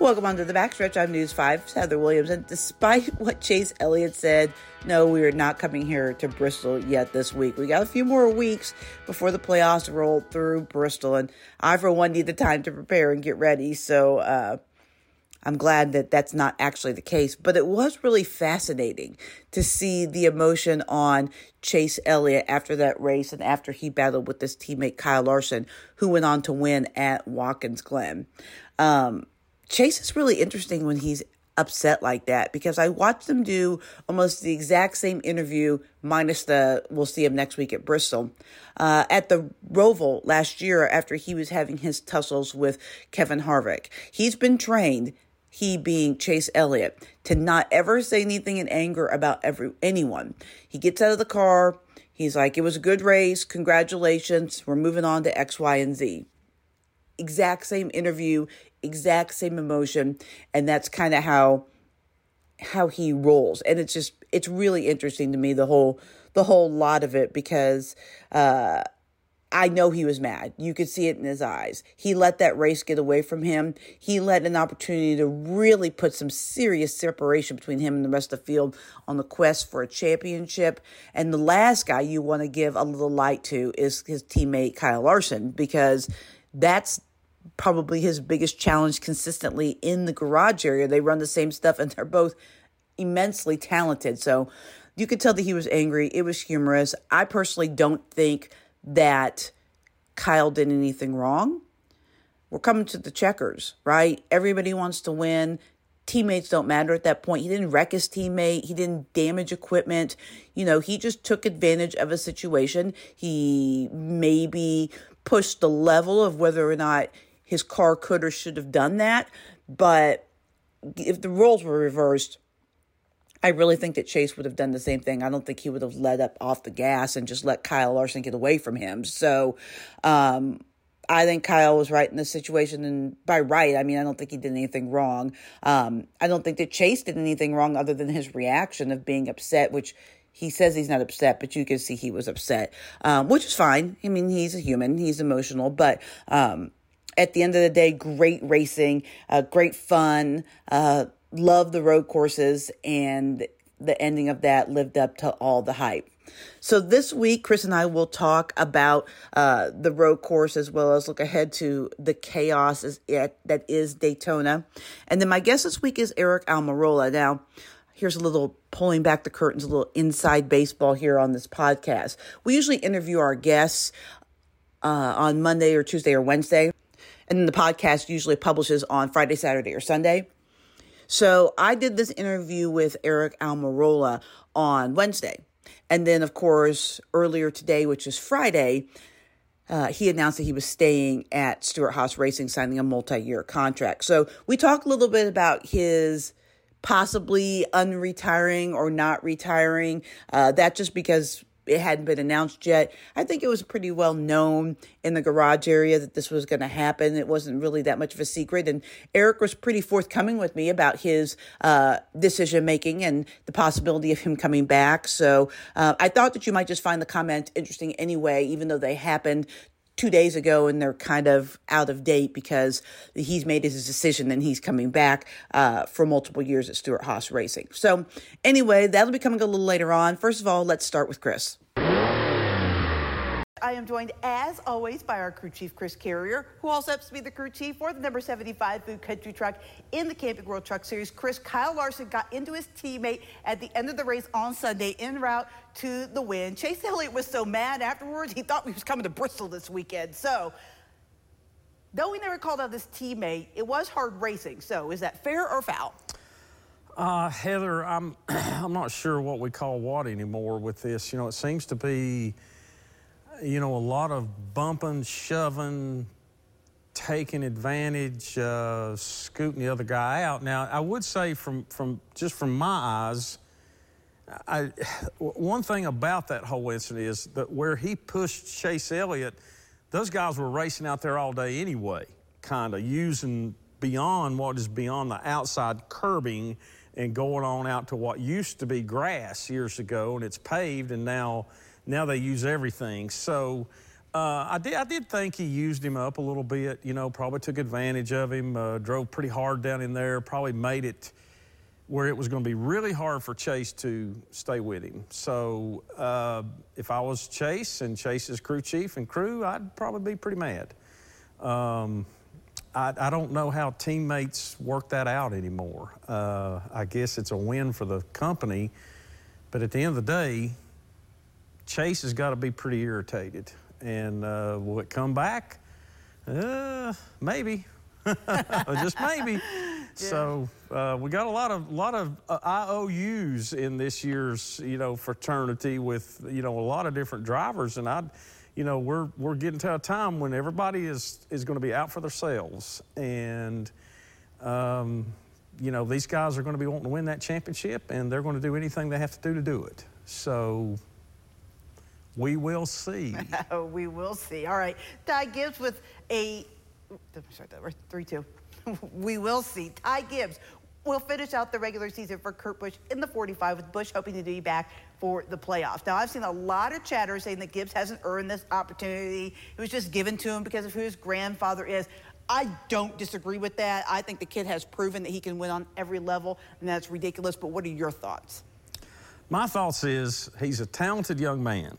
Welcome on to the backstretch on News 5, Heather Williams. And despite what Chase Elliott said, no, we are not coming here to Bristol yet this week. We got a few more weeks before the playoffs roll through Bristol. And I, for one, need the time to prepare and get ready. So uh, I'm glad that that's not actually the case. But it was really fascinating to see the emotion on Chase Elliott after that race and after he battled with his teammate Kyle Larson, who went on to win at Watkins Glen. Um, Chase is really interesting when he's upset like that because I watched him do almost the exact same interview, minus the we'll see him next week at Bristol, uh, at the Roval last year after he was having his tussles with Kevin Harvick. He's been trained, he being Chase Elliott, to not ever say anything in anger about every anyone. He gets out of the car. He's like, it was a good race. Congratulations. We're moving on to X, Y, and Z exact same interview, exact same emotion, and that's kind of how how he rolls. And it's just it's really interesting to me the whole the whole lot of it because uh I know he was mad. You could see it in his eyes. He let that race get away from him. He let an opportunity to really put some serious separation between him and the rest of the field on the quest for a championship. And the last guy you want to give a little light to is his teammate Kyle Larson because that's probably his biggest challenge consistently in the garage area. They run the same stuff and they're both immensely talented. So you could tell that he was angry. It was humorous. I personally don't think that Kyle did anything wrong. We're coming to the checkers, right? Everybody wants to win. Teammates don't matter at that point. He didn't wreck his teammate. He didn't damage equipment. You know, he just took advantage of a situation. He maybe pushed the level of whether or not his car could or should have done that. But if the roles were reversed, I really think that Chase would have done the same thing. I don't think he would have let up off the gas and just let Kyle Larson get away from him. So, um, I think Kyle was right in this situation, and by right, I mean I don't think he did anything wrong. Um, I don't think that Chase did anything wrong other than his reaction of being upset, which he says he's not upset, but you can see he was upset, um, which is fine. I mean, he's a human, he's emotional, but um, at the end of the day, great racing, uh, great fun, uh, love the road courses, and the ending of that lived up to all the hype. So this week, Chris and I will talk about uh, the road course as well as look ahead to the chaos is, that is Daytona. And then my guest this week is Aric Almirola. Now, here's a little pulling back the curtains, a little inside baseball here on this podcast. We usually interview our guests uh, on Monday or Tuesday or Wednesday, and then the podcast usually publishes on Friday, Saturday, or Sunday. So I did this interview with Aric Almirola on Wednesday. And then, of course, earlier today, which is Friday, uh, he announced that he was staying at Stewart-Haas Racing, signing a multi year contract. So we talked a little bit about his possibly unretiring or not retiring. Uh, that just because it hadn't been announced yet. I think it was pretty well known in the garage area that this was going to happen. It wasn't really that much of a secret. And Aric was pretty forthcoming with me about his uh, decision making and the possibility of him coming back. So uh, I thought that you might just find the comment interesting anyway, even though they happened two days ago and they're kind of out of date because he's made his decision and he's coming back uh, for multiple years at Stewart-Haas Racing. So, anyway, that'll be coming a little later on. First of all, let's start with Chris. I am joined, as always, by our crew chief, Chris Carrier, who also happens to be the crew chief for the number 75 Food Country Truck in the Camping World Truck Series. Chris, Kyle Larson got into his teammate at the end of the race on Sunday en route to the win. Chase Elliott was so mad afterwards, he thought he was coming to Bristol this weekend. So, though we never called out this teammate, it was hard racing. So, is that fair or foul? Uh, Heather, I'm I'm not sure what we call what anymore with this. You know, it seems to be you know, a lot of bumping, shoving, taking advantage, uh, scooting the other guy out. Now, I would say from, from just from my eyes, I, one thing about that whole incident is that where he pushed Chase Elliott, those guys were racing out there all day anyway, kind of using beyond what is beyond the outside curbing and going on out to what used to be grass years ago, and it's paved, and now – now they use everything. So Uh, I did. I did think he used him up a little bit. You know, probably took advantage of him. Uh, drove pretty hard down in there. Probably made it where it was going to be really hard for Chase to stay with him. So uh, if I was Chase and Chase's crew chief and crew, I'd probably be pretty mad. Um, I, I, don't know how teammates work that out anymore. Uh, I guess it's a win for the company, but at the end of the day, Chase has got to be pretty irritated. And uh, will it come back? Uh, maybe. just maybe. Yeah. So uh, we got a lot of lot of uh, IOUs in this year's you know fraternity with you know a lot of different drivers, and I, you know, we're we're getting to a time when everybody is is going to be out for themselves, and um, you know these guys are going to be wanting to win that championship, and they're going to do anything they have to do to do it. So we will see. Oh, we will see. All right. Ty Gibbs with a, sorry, that 3 2. we will see. Ty Gibbs will finish out the regular season for Kurt Busch in the 45 with Busch hoping to be back for the playoffs. Now, I've seen a lot of chatter saying that Gibbs hasn't earned this opportunity. It was just given to him because of who his grandfather is. I don't disagree with that. I think the kid has proven that he can win on every level, and that's ridiculous. But what are your thoughts? My thoughts is he's a talented young man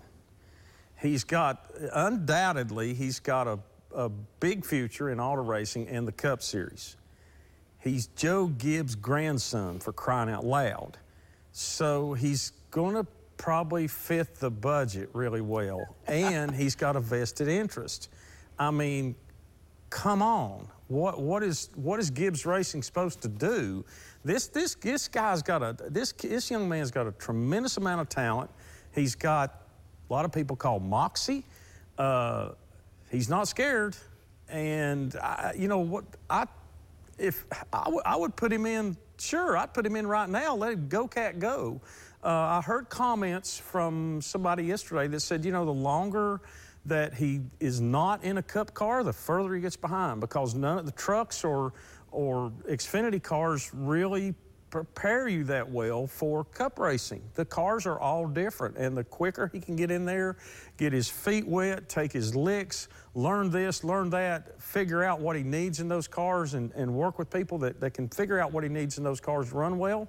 he's got, undoubtedly, he's got a, a big future in auto racing and the Cup Series. He's Joe Gibbs' grandson, for crying out loud. So he's going to probably fit the budget really well. and he's got a vested interest. I mean, come on. What, what, is, what is Gibbs Racing supposed to do? This, this, this guy's got a, this, this young man's got a tremendous amount of talent. He's got a lot of people call moxie. Uh, he's not scared. And, I, you know, what I, if I, I would put him in, sure, I'd put him in right now, let him go, cat, go. Uh, I heard comments from somebody yesterday that said, you know, the longer that he is not in a cup car, the further he gets behind because none of the trucks or, or Xfinity cars really prepare you that well for cup racing. The cars are all different, and the quicker he can get in there, get his feet wet, take his licks, learn this, learn that, figure out what he needs in those cars, and, and work with people that, that can figure out what he needs in those cars to run well,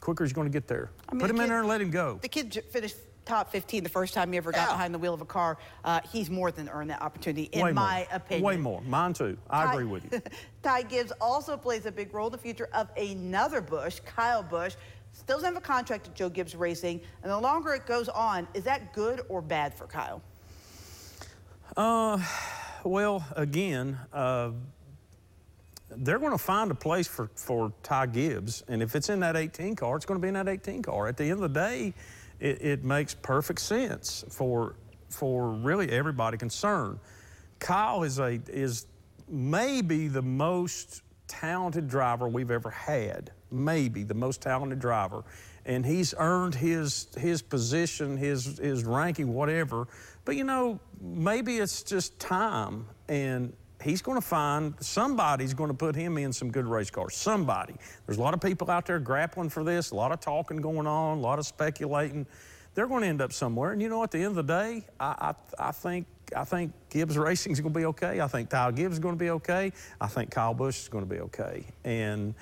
quicker he's going to get there. I mean, Put him kid, in there and let him go. The kid finished top 15 the first time he ever got yeah. behind the wheel of a car. Uh, he's more than earned that opportunity, in Way my more. opinion. Way more. Mine too. I Ty, agree with you. Ty Gibbs also plays a big role in the future of another Busch, Kyle Busch. Still doesn't have a contract at Joe Gibbs Racing, and the longer it goes on, is that good or bad for Kyle? Uh, well, again, uh, they're going to find a place for, for Ty Gibbs, and if it's in that 18 car, it's going to be in that 18 car. At the end of the day, it, it makes perfect sense for for really everybody concerned. Kyle is a is maybe the most talented driver we've ever had. Maybe the most talented driver. And he's earned his his position, his his ranking, whatever. But you know, maybe it's just time and he's going to find somebody's going to put him in some good race cars. Somebody. There's a lot of people out there grappling for this, a lot of talking going on, a lot of speculating. They're going to end up somewhere. And you know, at the end of the day, I, I, I think I think Gibbs Racing is going to be okay. I think Kyle Gibbs is going to be okay. I think Kyle Busch is going to be okay. And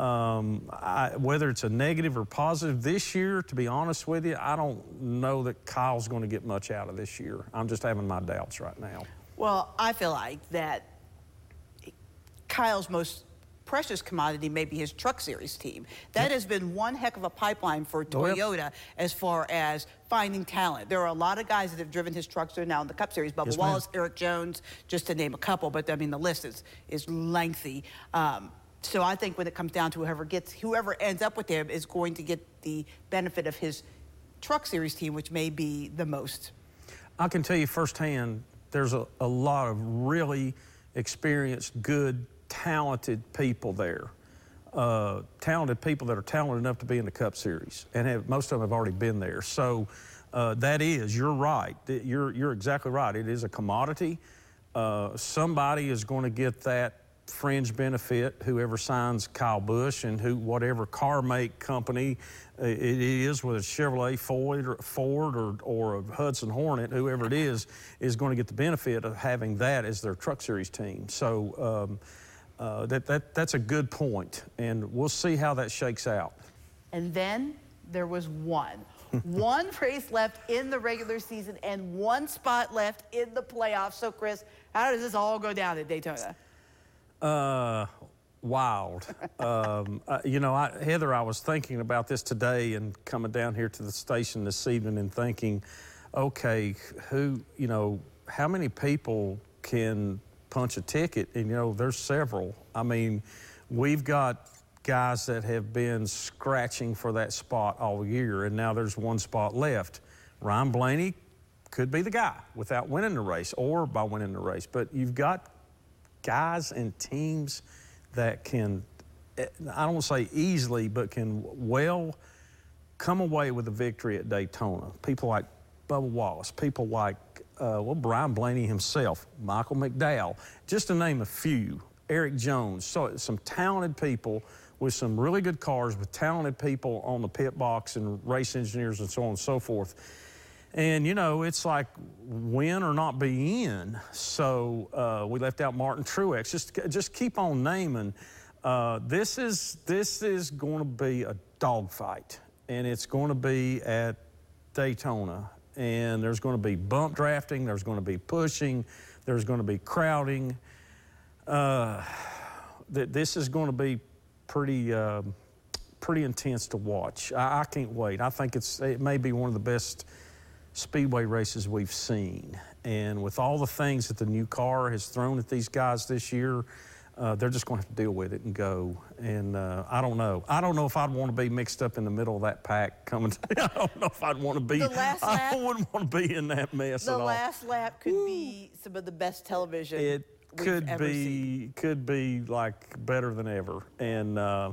um, I, whether it's a negative or positive this year, to be honest with you, I don't know that Kyle's going to get much out of this year. I'm just having my doubts right now. Well, I feel like that Kyle's most precious commodity may be his truck series team. That has been one heck of a pipeline for Toyota oh, yep. as far as finding talent. There are a lot of guys that have driven his trucks. They're now in the Cup Series. Bubba yes, Wallace, Erik Jones, just to name a couple. But I mean, the list is is lengthy. Um, so I think when it comes down to whoever gets, whoever ends up with him is going to get the benefit of his truck series team, which may be the most. I can tell you firsthand there's a, a lot of really experienced, good, talented people there. Uh, talented people that are talented enough to be in the Cup Series, and have, most of them have already been there. So uh, that is, you're right. You're, you're exactly right. It is a commodity. Uh, somebody is going to get that fringe benefit whoever signs Kyle Busch and who whatever car make company it is, whether it's Chevrolet, Ford, or, Ford, or, or Hudson Hornet, whoever it is, is going to get the benefit of having that as their Truck Series team. So um, uh, that, that that's a good point, and we'll see how that shakes out. And then there was one. one race left in the regular season and one spot left in the playoffs. So, Chris, how does this all go down at Daytona? Uh, wild. um, uh, you know, I, Heather, I was thinking about this today and coming down here to the station this evening and thinking, okay, who, you know, how many people can punch a ticket? And, you know, there's several. I mean, we've got guys that have been scratching for that spot all year, and now there's one spot left. Ryan Blaney could be the guy without winning the race or by winning the race. But you've got guys and teams that can, I don't want to say easily, but can well come away with a victory at Daytona. People like Bubba Wallace, people like, uh, well, Brian Blaney himself, Michael McDowell, just to name a few, Erik Jones. So some talented people with some really good cars, with talented people on the pit box and race engineers and so on and so forth. And, you know, it's like win or not be in. So uh, we left out Martin Truex. Just, just keep on naming. Uh, this, is, this is going to be a dogfight, and it's going to be at Daytona. And there's going to be bump drafting, there's going to be pushing, there's going to be crowding. Uh, th- this is going to be pretty, uh, pretty intense to watch. I, I can't wait. I think it's, it may be one of the best speedway races we've seen. And with all the things that the new car has thrown at these guys this year, uh, they're just going to have to deal with it and go. And uh, I don't know. I don't know if I'd want to be mixed up in the middle of that pack coming. To, I don't know if I'd want to be. The last lap, I wouldn't want to be in that mess the at all. last lap could Ooh. be some of the best television. It could be seen. could be like better than ever. And uh,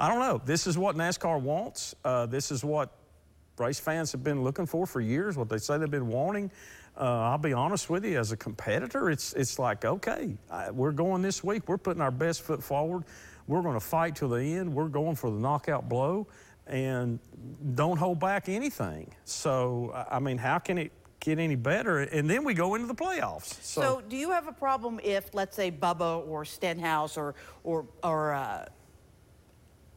I don't know. This is what NASCAR wants. Uh, this is what race fans have been looking for for years, what they say they've been wanting. Uh, I'll be honest with you, as a competitor, it's, it's like, okay, I, we're going this week, we're putting our best foot forward, we're going to fight to the end, we're going for the knockout blow, and don't hold back anything. So, I mean, how can it get any better? And then we go into the playoffs. So, so do you have a problem if, let's say, Bubba or Stenhouse or, or, or uh,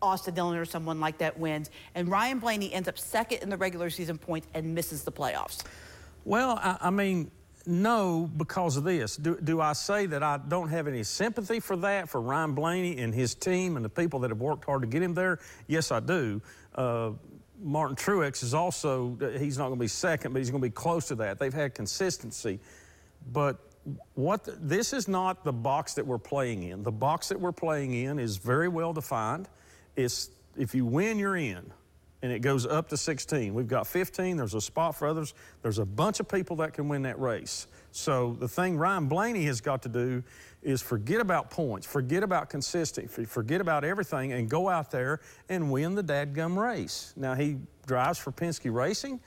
Austin Dillon or someone like that wins, and Ryan Blaney ends up second in the regular season points and misses the playoffs? Well, I, I mean, no, because of this. Do, do, I say that I don't have any sympathy for that, for Ryan Blaney and his team and the people that have worked hard to get him there? Yes, I do. Uh, Martin Truex is also, he's not going to be second, but he's going to be close to that. They've had consistency. But what the, this is not the box that we're playing in. The box that we're playing in is very well defined it's if you win, you're in. And it goes up to 16. We've got 15. There's a spot for others. There's a bunch of people that can win that race. So the thing Ryan Blaney has got to do is forget about points, forget about consistency, forget about everything, and go out there and win the dadgum race. Now, he drives for Penske Racing.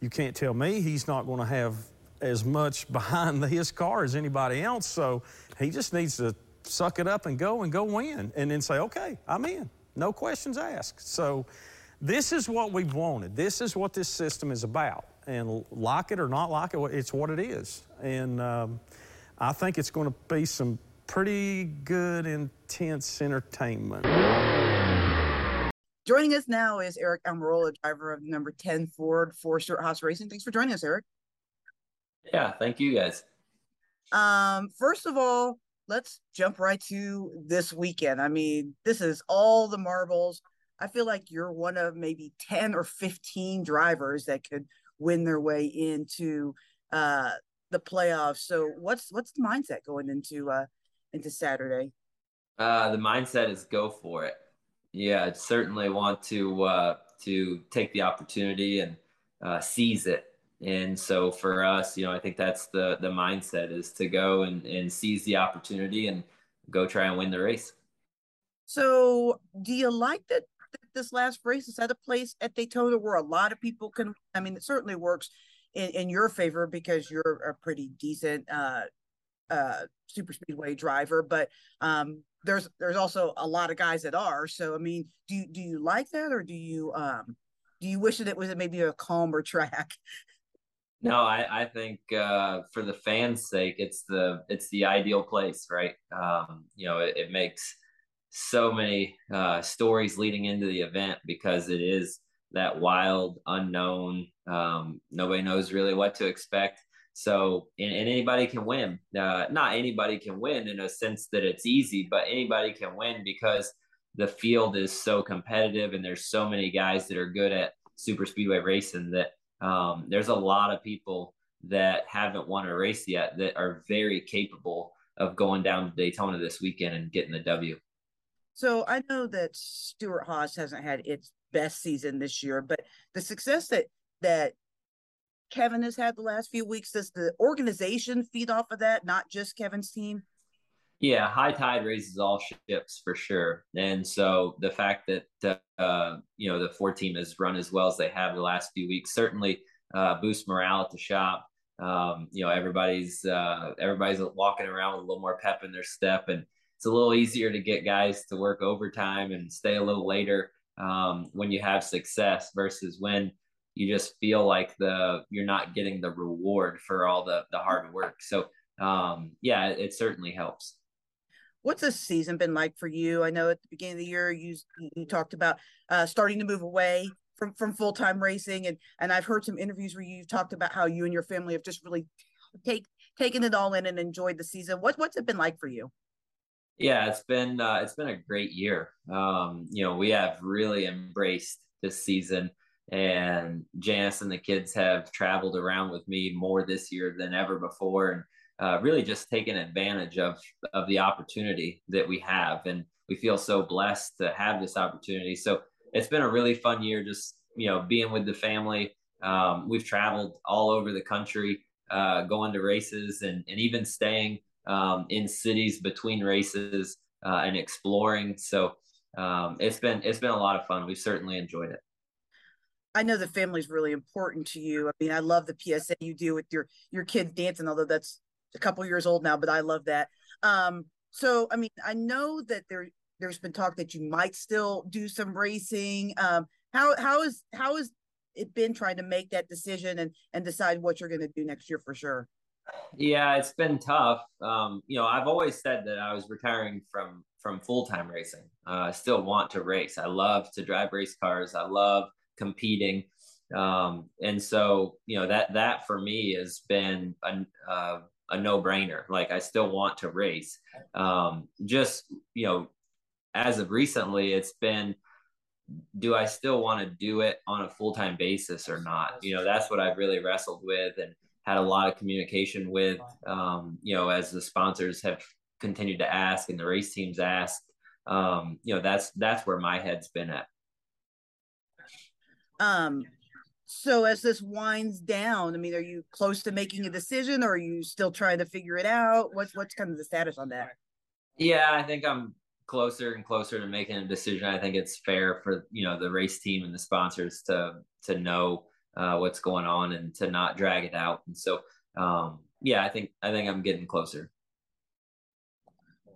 You can't tell me he's not going to have as much behind his car as anybody else. So he just needs to suck it up and go and go win and then say, okay, I'm in. No questions asked. So this is what we've wanted. This is what this system is about. And like it or not like it, it's what it is. And um, I think it's going to be some pretty good, intense entertainment. Joining us now is Aric Almirola, driver of number 10 Ford for Stewart-Haas Racing. Thanks for joining us, Aric. Yeah, thank you guys. Um, first of all, let's jump right to this weekend. I mean, this is all the marbles. I feel like you're one of maybe 10 or 15 drivers that could win their way into uh the playoffs. So what's what's the mindset going into uh into Saturday? Uh the mindset is go for it. Yeah, I certainly want to uh to take the opportunity and uh seize it and so for us, you know, I think that's the the mindset is to go and, and seize the opportunity and go try and win the race. So do you like that this last race is at a place at Daytona where a lot of people can I mean it certainly works in, in your favor because you're a pretty decent uh uh, super speedway driver, but um, there's there's also a lot of guys that are. So I mean, do you do you like that, or do you um, do you wish that it was maybe a calmer track? No, I, I think uh, for the fans' sake, it's the it's the ideal place, right? Um, you know, it, it makes so many uh, stories leading into the event because it is that wild, unknown. Um, nobody knows really what to expect. So, and, and anybody can win. Uh, not anybody can win in a sense that it's easy, but anybody can win because the field is so competitive and there's so many guys that are good at super speedway racing that um, there's a lot of people that haven't won a race yet that are very capable of going down to Daytona this weekend and getting the W. So I know that Stewart-Haas hasn't had its best season this year, but the success that that Kevin has had the last few weeks, does the organization feed off of that, not just Kevin's team? Yeah, high tide raises all ships for sure. And so the fact that uh, you know the four team has run as well as they have the last few weeks certainly uh, boosts morale at the shop. Um, you know, everybody's uh, everybody's walking around with a little more pep in their step, and it's a little easier to get guys to work overtime and stay a little later um, when you have success versus when you just feel like the you're not getting the reward for all the the hard work. So um, yeah, it, it certainly helps. What's this season been like for you? I know at the beginning of the year you you talked about uh, starting to move away from from full time racing, and and I've heard some interviews where you've talked about how you and your family have just really take taken it all in and enjoyed the season. What what's it been like for you? Yeah, it's been uh, it's been a great year. Um, you know, we have really embraced this season, and Janice and the kids have traveled around with me more this year than ever before, and uh, really just taking advantage of of the opportunity that we have, and we feel so blessed to have this opportunity. So it's been a really fun year, just you know, being with the family. Um, we've traveled all over the country, uh, going to races, and and even staying um, in cities between races uh, and exploring. So um, it's been it's been a lot of fun. We've certainly enjoyed it. I know the family is really important to you. I mean, I love the PSA you do with your your kids dancing, although that's a couple years old now, but I love that. Um, so I mean, I know that there there's been talk that you might still do some racing. Um, how how is how has it been trying to make that decision and and decide what you're going to do next year for sure? Yeah, it's been tough. Um, you know, I've always said that I was retiring from from full time racing. Uh, I still want to race. I love to drive race cars. I love competing, um, and so you know that that for me has been a, uh, a no brainer. Like I still want to race. Um, just you know, as of recently, it's been do I still want to do it on a full time basis or not? You know, that's what I've really wrestled with and had a lot of communication with, um, you know, as the sponsors have continued to ask and the race teams ask. Um, you know, that's that's where my head's been at. Um, so as this winds down, I mean, are you close to making a decision, or are you still trying to figure it out? What's what's kind of the status on that? Yeah, I think I'm closer and closer to making a decision. I think it's fair for you know the race team and the sponsors to to know uh, what's going on and to not drag it out. And so, um, yeah, I think I think I'm getting closer.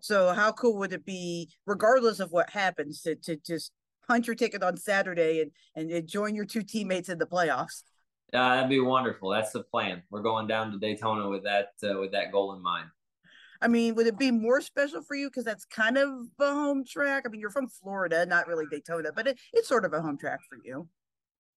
So, how cool would it be, regardless of what happens, to to just punch your ticket on Saturday and and join your two teammates in the playoffs? Uh, that'd be wonderful. That's the plan. We're going down to Daytona with that uh, with that goal in mind. I mean, would it be more special for you because that's kind of a home track? I mean, you're from Florida, not really Daytona, but it, it's sort of a home track for you.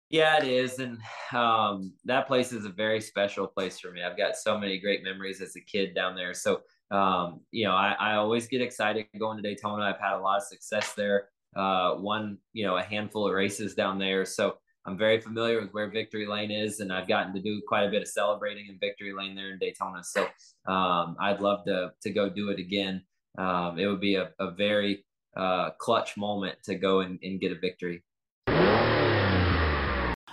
Yeah, it is, and um, that place is a very special place for me. I've got so many great memories as a kid down there. So, um, you know, I, I, always get excited going to Daytona. I've had a lot of success there. Uh, won, you know, a handful of races down there. So I'm very familiar with where Victory Lane is, and I've gotten to do quite a bit of celebrating in Victory Lane there in Daytona. So um, I'd love to to go do it again. Um, it would be a, a very uh, clutch moment to go and, and get a victory.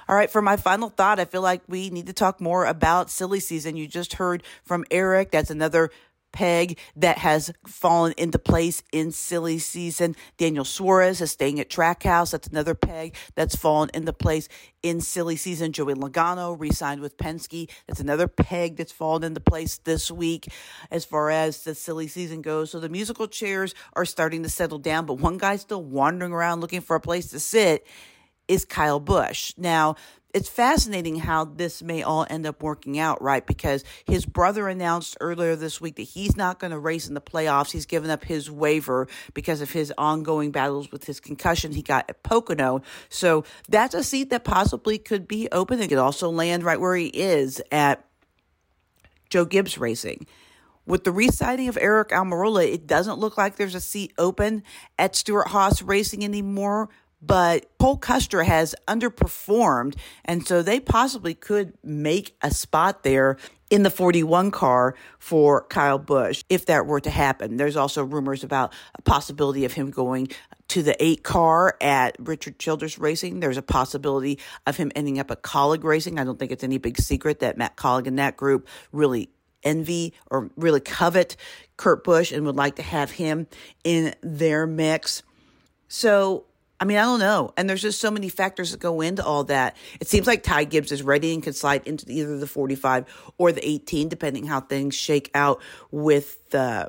All right, for my final thought, I feel like we need to talk more about silly season. You just heard from Aric. That's another peg that has fallen into place in silly season. Daniel Suarez is staying at Trackhouse. That's another peg that's fallen into place in silly season. Joey Logano re-signed with Penske. That's another peg that's fallen into place this week as far as the silly season goes. So the musical chairs are starting to settle down, but one guy's still wandering around looking for a place to sit is Kyle Busch. Now, it's fascinating how this may all end up working out, right? Because his brother announced earlier this week that he's not going to race in the playoffs. He's given up his waiver because of his ongoing battles with his concussion he got at Pocono. So that's a seat that possibly could be open. It could also land right where he is at Joe Gibbs Racing. With the re-signing of Aric Almirola, it doesn't look like there's a seat open at Stewart-Haas Racing anymore but Cole Custer has underperformed, and so they possibly could make a spot there in the 41 car for Kyle Busch if that were to happen. There's also rumors about a possibility of him going to the 8 car at Richard Childress Racing. There's a possibility of him ending up at Kaulig Racing. I don't think it's any big secret that Matt Kaulig and that group really envy or really covet Kurt Busch and would like to have him in their mix. So I mean, I don't know. And there's just so many factors that go into all that. It seems like Ty Gibbs is ready and can slide into either the 45 or the 18, depending how things shake out with uh,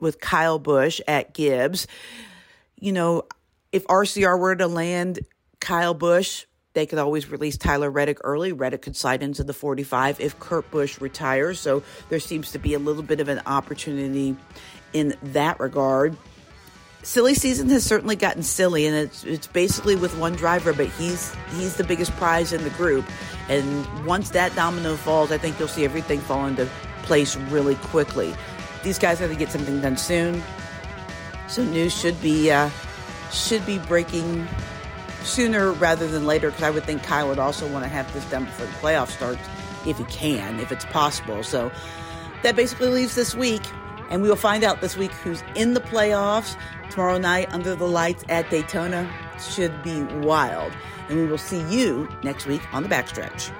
with Kyle Busch at Gibbs. You know, if RCR were to land Kyle Busch, they could always release Tyler Reddick early. Reddick could slide into the 45 if Kurt Busch retires. So there seems to be a little bit of an opportunity in that regard silly season has certainly gotten silly, and it's it's basically with one driver, but he's he's the biggest prize in the group. And once that domino falls, I think you'll see everything fall into place really quickly. These guys have to get something done soon, so news should be uh, should be breaking sooner rather than later. Because I would think Kyle would also want to have this done before the playoff starts, if he can, if it's possible. So that basically leaves this week. And we will find out this week who's in the playoffs. Tomorrow night, under the lights at Daytona, should be wild. And we will see you next week on the backstretch.